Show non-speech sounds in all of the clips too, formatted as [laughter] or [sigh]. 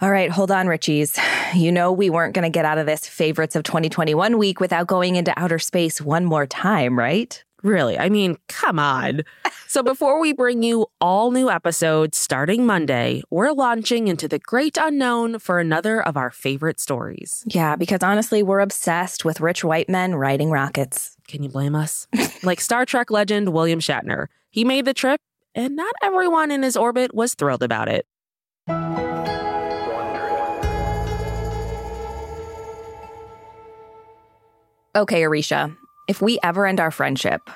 All right, hold on, Richies. You know we weren't going to get out of this favorites of 2021 week without going into outer space one more time, right? Really? I mean, come on. [laughs] so before we bring you all new episodes starting Monday, we're launching into the great unknown for another of our favorite stories. Yeah, because honestly, we're obsessed with rich white men riding rockets. Can you blame us? [laughs] like Star Trek legend William Shatner. He made the trip, and not everyone in his orbit was thrilled about it. Okay, Aricia, if we ever end our friendship,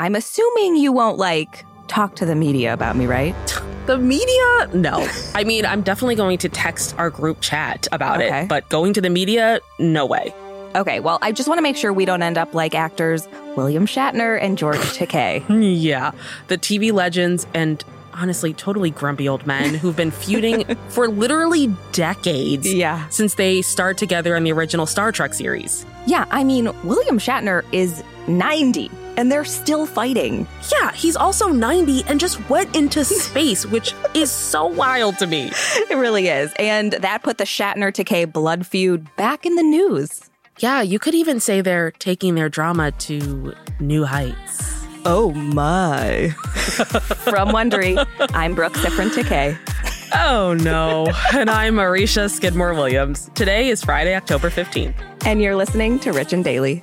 I'm assuming you won't like talk to the media about me, right? [laughs] The media? No. [laughs] I mean, I'm definitely going to text our group chat about Okay. it, but going to the media, no way. Okay, well, I just want to make sure we don't end up like actors William Shatner and George [laughs] Takei. Yeah, the TV legends and honestly, totally grumpy old men who've been feuding [laughs] for literally decades. Yeah. Since they starred together in the original Star Trek series. Yeah, I mean, William Shatner is 90 and they're still fighting. Yeah, he's also 90 and just went into [laughs] space, which is so wild to me. It really is. And that put the Shatner Takei blood feud back in the news. Yeah, you could even say they're taking their drama to new heights. Oh my. From Wondery, I'm Brooke Siffrinn Takei. Oh no. and I'm Marisha Skidmore Williams. Today is Friday, October 15th. And you're listening to Rich and Daily.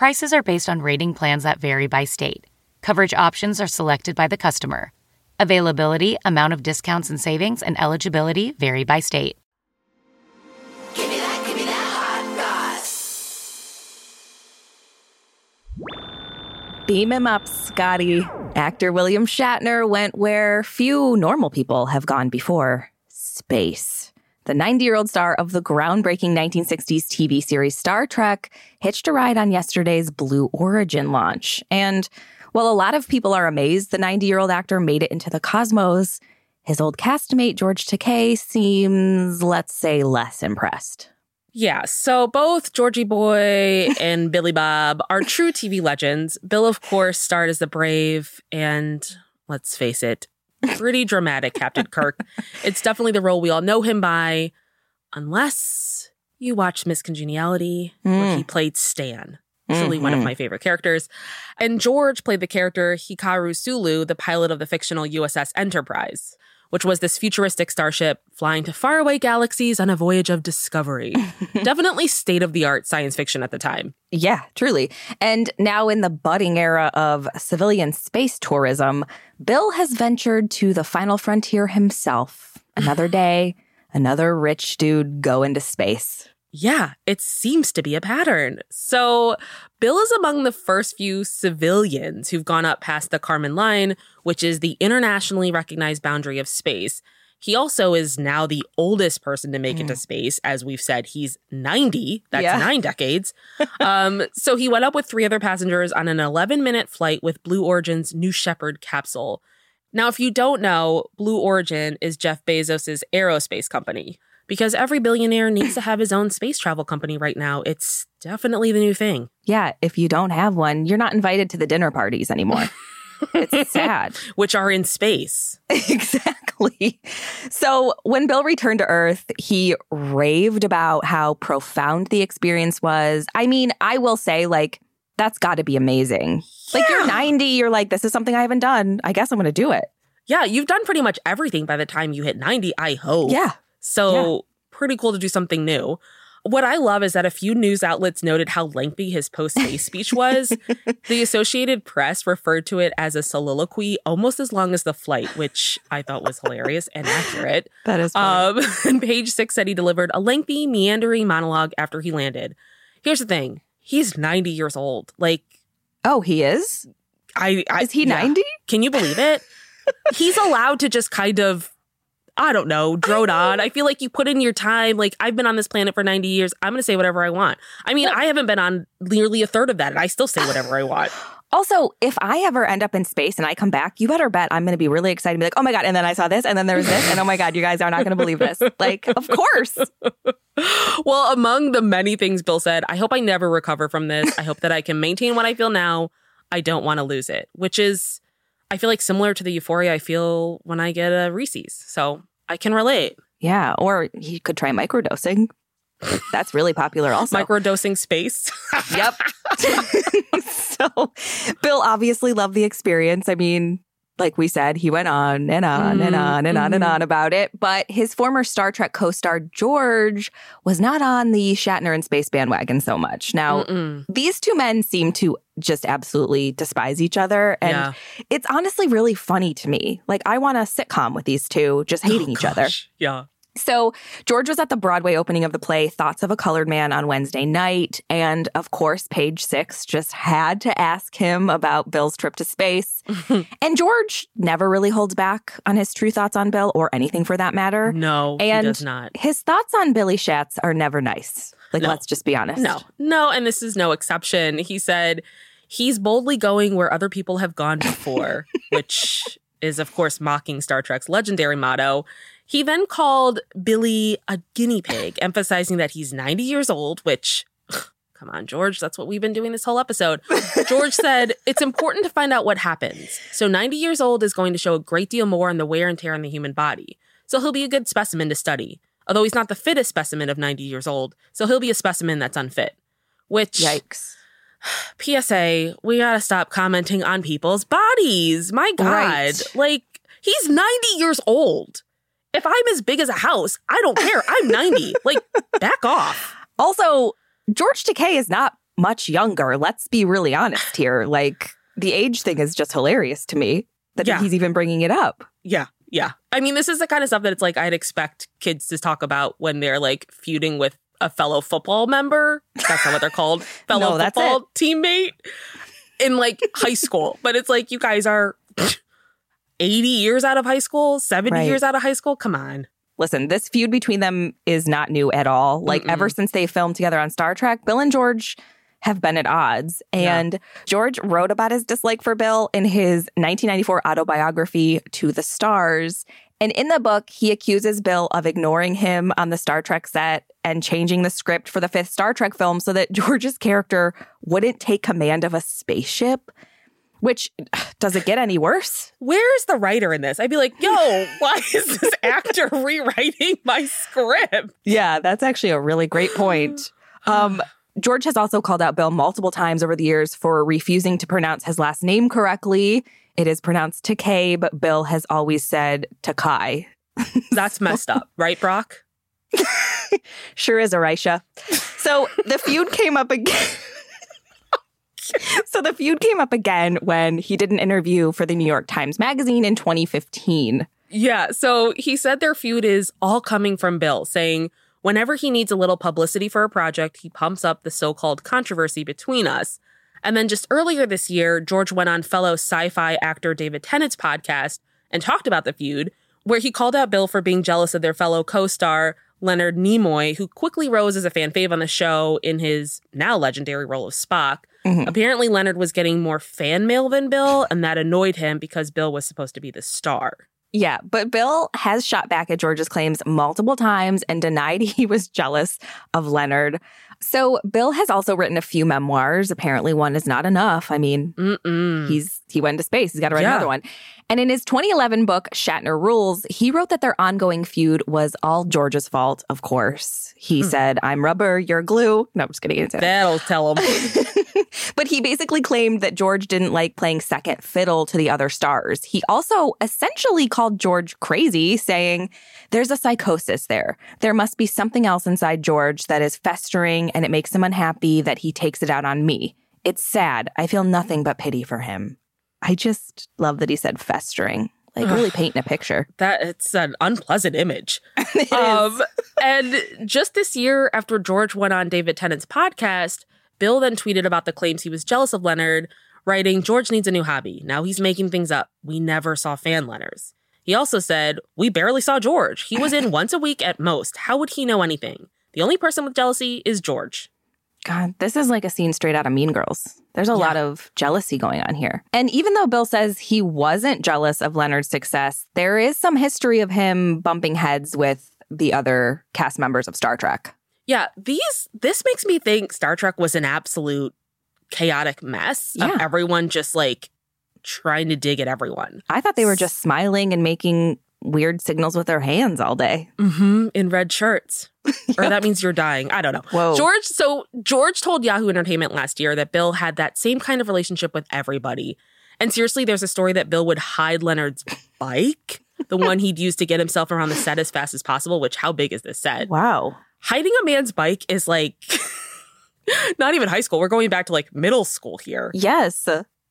Prices are based on rating plans that vary by state. Coverage options are selected by the customer. Availability, amount of discounts and savings, and eligibility vary by state. Give me that, give me that hot. Beam him up, Scotty. Actor William Shatner went where few normal people have gone before space. The 90 year old star of the groundbreaking 1960s TV series Star Trek hitched a ride on yesterday's Blue Origin launch. And while a lot of people are amazed the 90 year old actor made it into the cosmos, his old castmate George Takei seems, let's say, less impressed. Yeah, so both Georgie Boy [laughs] and Billy Bob are true TV legends. Bill, of course, starred as the brave and, let's face it, pretty dramatic Captain Kirk. It's definitely the role we all know him by, unless you watch Miss Congeniality, where he mm. played Stan. Easily one of mm-hmm. my favorite characters. And George played the character Hikaru Sulu, the pilot of the fictional USS Enterprise. Which was this futuristic starship flying to faraway galaxies on a voyage of discovery. [laughs] Definitely state of the art science fiction at the time. Yeah, truly. And now, in the budding era of civilian space tourism, Bill has ventured to the final frontier himself. Another [laughs] day, another rich dude go into space. Yeah, it seems to be a pattern. So, Bill is among the first few civilians who've gone up past the Kármán line, which is the internationally recognized boundary of space. He also is now the oldest person to make it to space. As we've said, he's 90. That's Yeah. nine decades. [laughs] um, so he went up with three other passengers on an 11 minute flight with Blue Origin's New Shepard capsule. Now, if you don't know, Blue Origin is Jeff Bezos' aerospace company. Because every billionaire needs to have his own space travel company right now. It's definitely the new thing. Yeah, if you don't have one, you're not invited to the dinner parties anymore. [laughs] it's sad. which are in space. [laughs] exactly. So when Bill returned to Earth, he raved about how profound the experience was. I mean, I will say, like, that's got to be amazing. Like, you're 90, you're like, this is something I haven't done. I guess I'm going to do it. Yeah, you've done pretty much everything by the time you hit 90, I hope. Yeah. So, pretty cool to do something new. What I love is that a few news outlets noted how lengthy his post space [laughs] speech was. the Associated Press referred to it as a soliloquy almost as long as the flight, which I thought was hilarious and accurate. That is Um, and [laughs] page six said he delivered a lengthy, meandering monologue after he landed. Here's the thing he's 90 years old. Like, oh, he is? I. I Is he yeah. 90? Can you believe it? [laughs] He's allowed to just kind of, I don't know, drone on. I feel like you put in your time. Like, I've been on this planet for 90 years. I'm going to say whatever I want. I mean, I haven't been on nearly a third of that, and I still say whatever I want. [sighs] Also, if I ever end up in space and I come back, you better bet I'm going to be really excited and be like, oh my God. And then I saw this, and then there was this, and oh my God, you guys are not going to believe this. [laughs] Like, of course. [laughs] Well, among the many things Bill said, I hope I never recover from this. I hope that I can maintain what I feel now. I don't want to lose it, which is, I feel like similar to the euphoria I feel when I get a Reese's. So I can relate. Yeah. Or he could try microdosing. That's really popular also. Microdosing space. Yep. [laughs] [laughs] so Bill obviously loved the experience. I mean, like we said, he went on and on and Mhm, on and on and mhm. on about it. But his former Star Trek co star George was not on the Shatner and space bandwagon so much. Now, Mm-mm. these two men seem to just absolutely despise each other. And Yeah. it's honestly really funny to me. Like, I want a sitcom with these two just hating Oh, each other. Yeah. So, George was at the Broadway opening of the play Thoughts of a Colored Man on Wednesday night. And of course, page six just had to ask him about Bill's trip to space. [laughs] and George never really holds back on his true thoughts on Bill or anything for that matter. No, And he does not. His thoughts on Billy Schatz are never nice. Like, No. let's just be honest. No, no, and this is no exception. He said he's boldly going where other people have gone before, [laughs] which is, of course, mocking Star Trek's legendary motto. He then called Billy a guinea pig, emphasizing that he's 90 years old, which, [sighs] come on, George, that's what we've been doing this whole episode. [laughs] George said, It's important to find out what happens. So, 90 years old is going to show a great deal more on the wear and tear on the human body. So, he'll be a good specimen to study. Although he's not the fittest specimen of 90 years old, so he'll be a specimen that's unfit. Which, Yikes. [sighs] PSA, we gotta stop commenting on people's bodies. My God. Right. Like, he's 90 years old. If I'm as big as a house, I don't care. I'm 90. [laughs] like, back off. Also, George Takei is not much younger. Let's be really honest here. Like, the age thing is just hilarious to me that Yeah. he's even bringing it up. Yeah. Yeah. I mean, this is the kind of stuff that it's like I'd expect kids to talk about when they're like feuding with a fellow football member. That's not what they're called. [laughs] Fellow No, football teammate in like high school. But it's like you guys are 80 years out of high school, 70 Right. years out of high school. Come on. Listen, this feud between them is not new at all. Like, Mm-mm. ever since they filmed together on Star Trek, Bill and George have been at odds. Yeah. And George wrote about his dislike for Bill in his 1994 autobiography, To the Stars. And in the book, he accuses Bill of ignoring him on the Star Trek set and changing the script for the fifth Star Trek film so that [laughs] George's character wouldn't take command of a spaceship. Which [sighs] does it get any worse? Where's the writer in this? I'd be like, yo, [laughs] why is this actor rewriting my script? Yeah, that's actually a really great point. [sighs] Um, George has also called out Bill multiple times over the years for refusing to pronounce his last name correctly. It is pronounced Takei, but Bill has always said Takai. [laughs] That's messed up, right, Brock? [laughs] Sure is, Aricia. So the feud came up again. [laughs] so the feud came up again when he did an interview for the New York Times Magazine in 2015. Yeah. So he said their feud is all coming from Bill, saying whenever he needs a little publicity for a project, he pumps up the so called controversy between us. And then just earlier this year, George went on fellow sci fi actor David Tennant's podcast and talked about the feud, where he called out Bill for being jealous of their fellow co star, Leonard Nimoy, who quickly rose as a fan fave on the show in his now legendary role of Spock. Mm-hmm. Apparently, Leonard was getting more fan mail than Bill, and that annoyed him because Bill was supposed to be the star. Yeah, but Bill has shot back at George's claims multiple times and denied [laughs] he was jealous of Leonard. So Bill has also written a few memoirs. Apparently, one is not enough. I mean, Mm-mm. he's he went to space. He's got to write Yeah. another one. And in his 2011 book Shatner Rules, he wrote that their ongoing feud was all George's fault. Of course, he hmm. said, "I'm rubber, you're glue." No, I'm just kidding. He didn't say that. That'll tell him. [laughs] But he basically claimed that George didn't like playing second fiddle to the other stars. He also essentially called George crazy, saying, There's a psychosis there. There must be something else inside George that is festering and it makes him unhappy that he takes it out on me. It's sad. I feel nothing but pity for him. I just love that he said festering, like really painting a picture. [laughs] that it's an unpleasant image. [laughs] Um, [laughs] and just this year, after George went on David Tennant's podcast, Bill then tweeted about the claims he was jealous of Leonard, writing, George needs a new hobby. Now he's making things up. We never saw fan letters. He also said, We barely saw George. He was in once a week at most. How would he know anything? The only person with jealousy is George. God, this is like a scene straight out of Mean Girls. There's a lot of jealousy going on here. And even though Bill says he wasn't jealous of Leonard's success, there is some history of him bumping heads with the other cast members of Star Trek. Yeah, these this makes me think Star Trek was an absolute chaotic mess Yeah. of everyone just like trying to dig at everyone. I thought they were just smiling and making weird signals with their hands all day. Mm-hmm. In red shirts. [laughs] Or that means you're dying. I don't know. Whoa. George, so George told Yahoo Entertainment last year that Bill had that same kind of relationship with everybody. And seriously, there's a story that Bill would hide Leonard's bike, the one he'd use to get himself around the set as fast as possible, which how big is this set? Wow. Hiding a man's bike is like [laughs] not even high school. We're going back to like middle school here. Yes.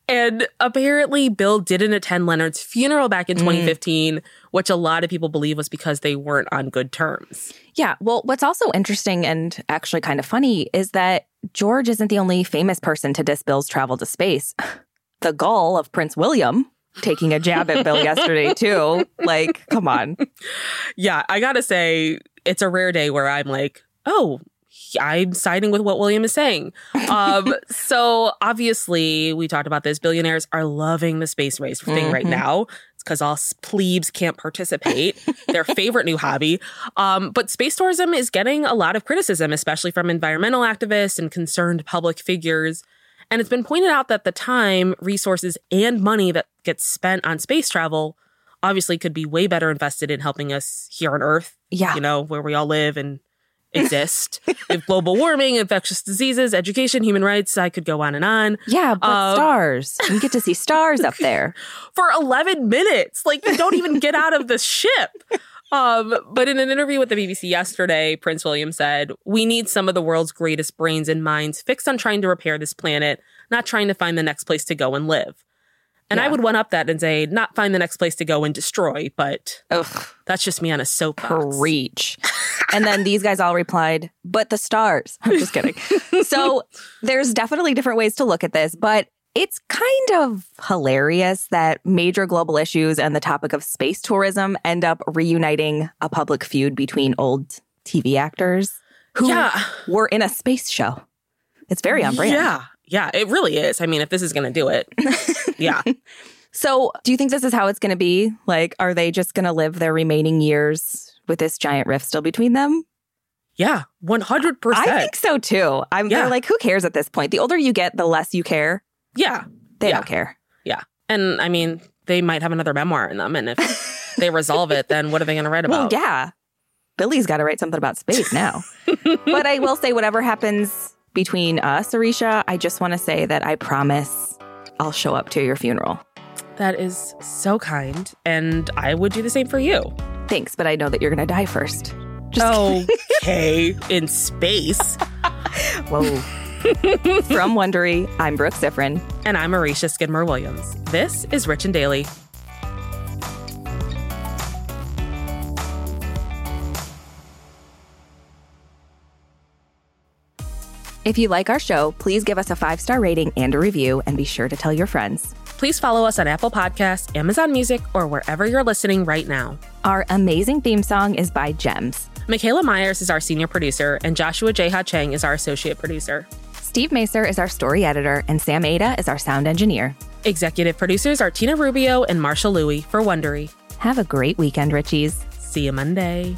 And apparently, Bill didn't attend Leonard's funeral back in mm. 2015, which a lot of people believe was because they weren't on good terms. Yeah. Well, what's also interesting and actually kind of funny is that George isn't the only famous person to diss Bill's travel to space. [laughs] The gull of Prince William taking a jab at Bill yesterday, [laughs] too. Like, come on. Yeah, I gotta say, it's a rare day where I'm like, oh, I'm siding with what William is saying. Um, [laughs] so obviously, we talked about this. Billionaires are loving the space race thing right now. It's because all plebes can't participate. [laughs] Their favorite new hobby. Um, but space tourism is getting a lot of criticism, especially from environmental activists and concerned public figures. And it's been pointed out that the time, resources, and money that gets spent on space travel obviously could be way better invested in helping us here on Earth, Yeah. you know, where we all live and exist. with global warming, infectious diseases, education, human rights, I could go on and on. Yeah, but Um, stars. We get to see stars up there. [laughs] For 11 minutes. Like you don't even get out of the ship. Um, but in an interview with the BBC yesterday, Prince William said, We need some of the world's greatest brains and minds fixed on trying to repair this planet, not trying to find the next place to go and live. And I would one up that and say, not find the next place to go and destroy, but Ugh, that's just me on a soapbox. preach. And then these guys all replied, but the stars. I'm just kidding. [laughs] so there's definitely different ways to look at this, but it's kind of hilarious that major global issues and the topic of space tourism end up reuniting a public feud between old TV actors who Yeah. were in a space show. It's very on brand. Yeah. Yeah, it really is. I mean, if this is going to do it, [laughs] yeah. So, do you think this is how it's going to be? Like, are they just going to live their remaining years with this giant rift still between them? Yeah, 100%. I think so too. I'm Yeah. they're like, who cares at this point? The older you get, the less you care. yeah. They Yeah. don't care. Yeah. And I mean, they might have another memoir in them. And if [laughs] they resolve it, then what are they going to write about? Well, yeah. Billy's got to write something about space now. [laughs] but I will say, whatever happens between us, Aricia, I just want to say that I promise I'll show up to your funeral. That is so kind. And I would do the same for you. Thanks, but I know that you're going to die first. Just okay. [laughs] In space. [laughs] Whoa. From Wondery, I'm Brooke Siffrinn. And I'm Marisha Skidmore Williams. This is Rich and Daily. If you like our show, please give us a five star rating and a review, and be sure to tell your friends. Please follow us on Apple Podcasts, Amazon Music, or wherever you're listening right now. Our amazing theme song is by Gems. Michaela Myers is our senior producer, and Joshua J. Ha Chang is our associate producer. Steve Macer is our story editor, and Sam Ada is our sound engineer. Executive producers are Tina Rubio and Marsha Louie for Wondery. Have a great weekend, Richies. See you Monday.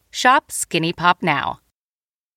Shop Skinny Pop now.